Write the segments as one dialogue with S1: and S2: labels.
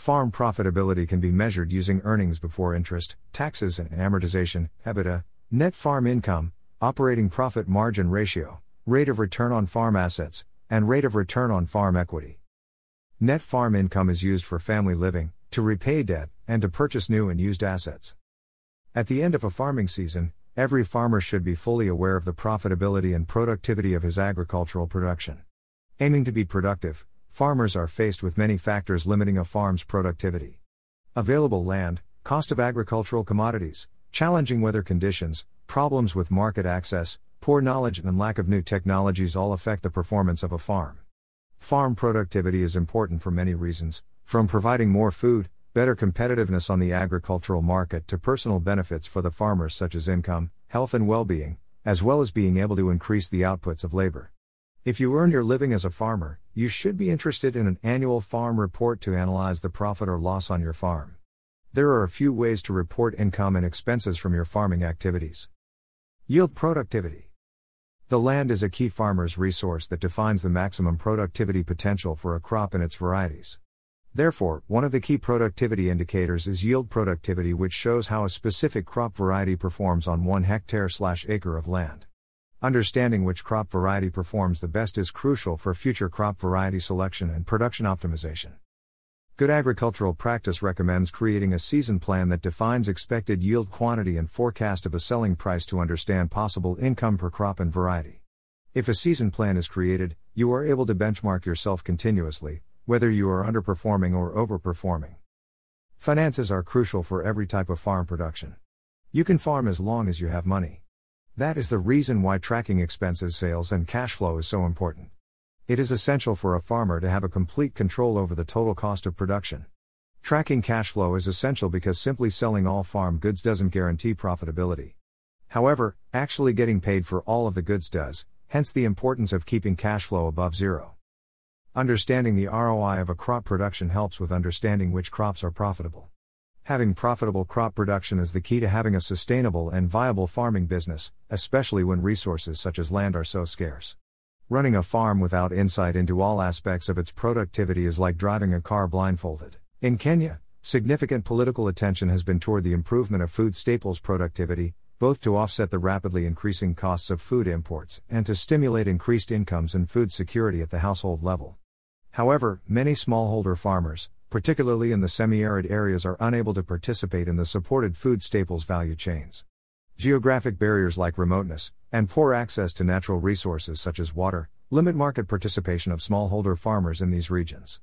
S1: Farm profitability can be measured using earnings before interest, taxes, and amortization, EBITDA, net farm income, operating profit margin ratio, rate of return on farm assets, and rate of return on farm equity. Net farm income is used for family living, to repay debt, and to purchase new and used assets. At the end of a farming season, every farmer should be fully aware of the profitability and productivity of his agricultural production. Aiming to be productive, farmers are faced with many factors limiting a farm's productivity. Available land, cost of agricultural commodities, challenging weather conditions, problems with market access, poor knowledge, and lack of new technologies all affect the performance of a farm. Farm productivity is important for many reasons, from providing more food, better competitiveness on the agricultural market to personal benefits for the farmers such as income, health, and well being, as well as being able to increase the outputs of labor. If you earn your living as a farmer, you should be interested in an annual farm report to analyze the profit or loss on your farm. There are a few ways to report income and expenses from your farming activities. Yield productivity. The land is a key farmer's resource that defines the maximum productivity potential for a crop and its varieties. Therefore, one of the key productivity indicators is yield productivity, which shows how a specific crop variety performs on one hectare/acre of land. Understanding which crop variety performs the best is crucial for future crop variety selection and production optimization. Good agricultural practice recommends creating a season plan that defines expected yield quantity and forecast of a selling price to understand possible income per crop and variety. If a season plan is created, you are able to benchmark yourself continuously, whether you are underperforming or overperforming. Finances are crucial for every type of farm production. You can farm as long as you have money. That is the reason why tracking expenses, sales, and cash flow is so important. It is essential for a farmer to have a complete control over the total cost of production. Tracking cash flow is essential because simply selling all farm goods doesn't guarantee profitability. However, actually getting paid for all of the goods does, hence the importance of keeping cash flow above zero. Understanding the ROI of a crop production helps with understanding which crops are profitable. Having profitable crop production is the key to having a sustainable and viable farming business, especially when resources such as land are so scarce. Running a farm without insight into all aspects of its productivity is like driving a car blindfolded. In Kenya, significant political attention has been toward the improvement of food staples productivity, both to offset the rapidly increasing costs of food imports and to stimulate increased incomes and food security at the household level. However, many smallholder farmers, particularly in the semi arid areas, are unable to participate in the supported food staples value chains. Geographic barriers like remoteness, and poor access to natural resources such as water, limit market participation of smallholder farmers in these regions.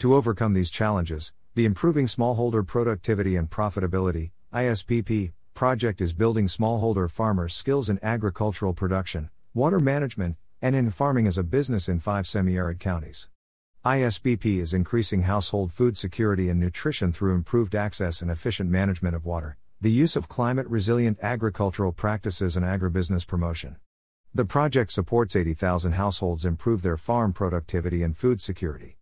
S1: To overcome these challenges, the Improving Smallholder Productivity and Profitability ISPP, project is building smallholder farmers' skills in agricultural production, water management, and in farming as a business in five semi arid counties. ISPP is increasing household food security and nutrition through improved access and efficient management of water, the use of climate resilient agricultural practices, and agribusiness promotion. The project supports 80,000 households improve their farm productivity and food security.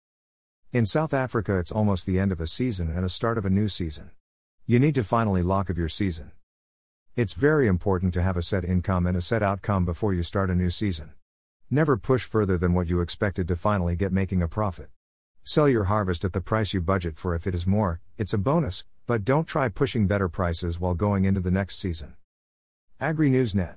S1: In South Africa, it's almost the end of a season and a start of a new season. You need to finally lock of your season. It's very important to have a set income and a set outcome before you start a new season. Never push further than what you expected to finally get making a profit. Sell your harvest at the price you budget for if it is more, it's a bonus, but don't try pushing better prices while going into the next season. Agri News Net